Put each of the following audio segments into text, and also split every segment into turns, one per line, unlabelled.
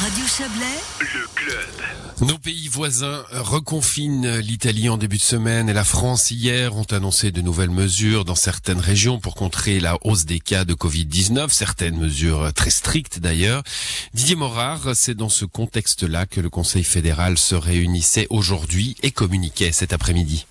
Radio Chablais,
le club.
Nos pays voisins reconfinent l'Italie en début de semaine et la France hier ont annoncé de nouvelles mesures dans certaines régions pour contrer la hausse des cas de Covid-19, certaines mesures très strictes d'ailleurs. Didier Morard, c'est dans ce contexte-là que le Conseil fédéral se réunissait aujourd'hui et communiquait cet après-midi.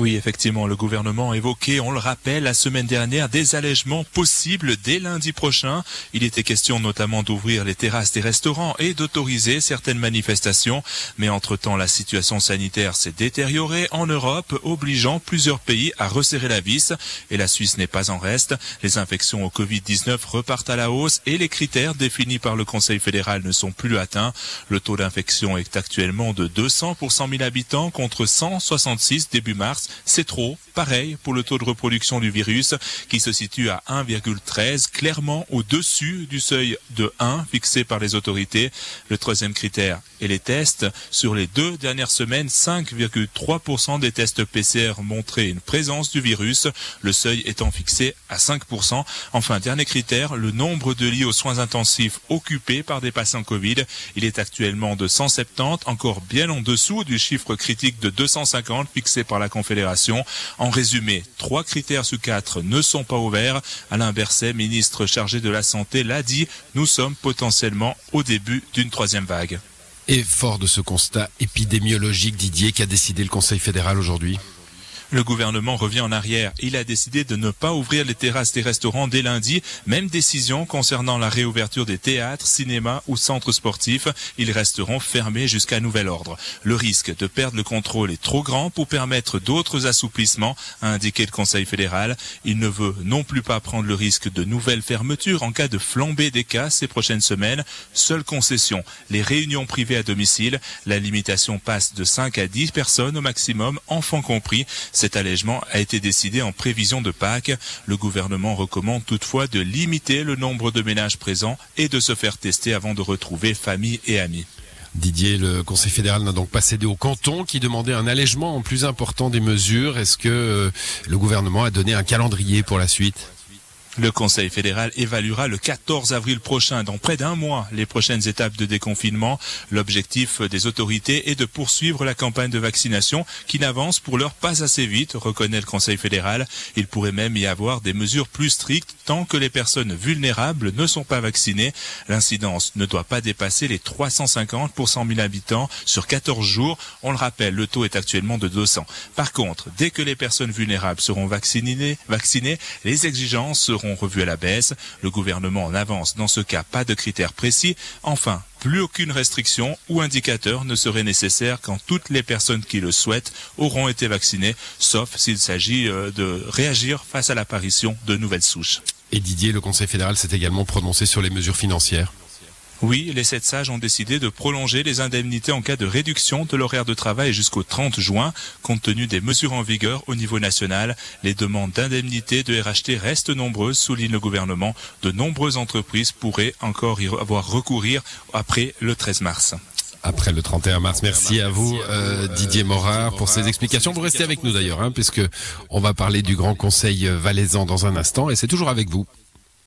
Oui, effectivement, le gouvernement a évoqué, on le rappelle, la semaine dernière, des allègements possibles dès lundi prochain. Il était question notamment d'ouvrir les terrasses des restaurants et d'autoriser certaines manifestations. Mais entre-temps, la situation sanitaire s'est détériorée en Europe, obligeant plusieurs pays à resserrer la vis. Et la Suisse n'est pas en reste. Les infections au Covid-19 repartent à la hausse et les critères définis par le Conseil fédéral ne sont plus atteints. Le taux d'infection est actuellement de 200 pour 100 000 habitants contre 166 début mars c'est trop. Pareil pour le taux de reproduction du virus qui se situe à 1,13, clairement au-dessus du seuil de 1 fixé par les autorités. Le troisième critère est les tests. Sur les deux dernières semaines, 5,3% des tests PCR montraient une présence du virus, le seuil étant fixé à 5%. Enfin, dernier critère, le nombre de lits aux soins intensifs occupés par des patients Covid. Il est actuellement de 170, encore bien en dessous du chiffre critique de 250 fixé par la Confédération. Résumé, trois critères sur quatre ne sont pas ouverts. Alain Berset, ministre chargé de la Santé, l'a dit, nous sommes potentiellement au début d'une troisième vague.
Et fort de ce constat épidémiologique, Didier, qu'a décidé le Conseil fédéral aujourd'hui?
Le gouvernement revient en arrière. Il a décidé de ne pas ouvrir les terrasses des restaurants dès lundi. Même décision concernant la réouverture des théâtres, cinémas ou centres sportifs. Ils resteront fermés jusqu'à nouvel ordre. Le risque de perdre le contrôle est trop grand pour permettre d'autres assouplissements, a indiqué le Conseil fédéral. Il ne veut non plus pas prendre le risque de nouvelles fermetures en cas de flambée des cas ces prochaines semaines. Seule concession, les réunions privées à domicile. La limitation passe de 5 à 10 personnes au maximum, enfants compris. Cet allègement a été décidé en prévision de Pâques. Le gouvernement recommande toutefois de limiter le nombre de ménages présents et de se faire tester avant de retrouver famille et amis.
Didier, le Conseil fédéral n'a donc pas cédé au canton qui demandait un allègement plus important des mesures. Est-ce que euh, le gouvernement a donné un calendrier pour la suite?
Le Conseil fédéral évaluera le 14 avril prochain, dans près d'un mois, les prochaines étapes de déconfinement. L'objectif des autorités est de poursuivre la campagne de vaccination qui n'avance pour l'heure pas assez vite, reconnaît le Conseil fédéral. Il pourrait même y avoir des mesures plus strictes tant que les personnes vulnérables ne sont pas vaccinées. L'incidence ne doit pas dépasser les 350 pour 100 000 habitants sur 14 jours. On le rappelle, le taux est actuellement de 200. Par contre, dès que les personnes vulnérables seront vaccinées, vaccinées les exigences seront seront à la baisse. Le gouvernement en avance dans ce cas pas de critères précis. Enfin, plus aucune restriction ou indicateur ne serait nécessaire quand toutes les personnes qui le souhaitent auront été vaccinées, sauf s'il s'agit euh, de réagir face à l'apparition de nouvelles souches.
Et Didier, le Conseil fédéral s'est également prononcé sur les mesures financières.
Oui, les sept sages ont décidé de prolonger les indemnités en cas de réduction de l'horaire de travail jusqu'au 30 juin. Compte tenu des mesures en vigueur au niveau national, les demandes d'indemnité de RHT restent nombreuses, souligne le gouvernement. De nombreuses entreprises pourraient encore y avoir recourir après le 13 mars
après le 31 mars. Merci à vous, euh, Didier Morard, pour ces explications. Vous restez avec nous d'ailleurs, hein, puisque on va parler du Grand Conseil valaisan dans un instant, et c'est toujours avec vous.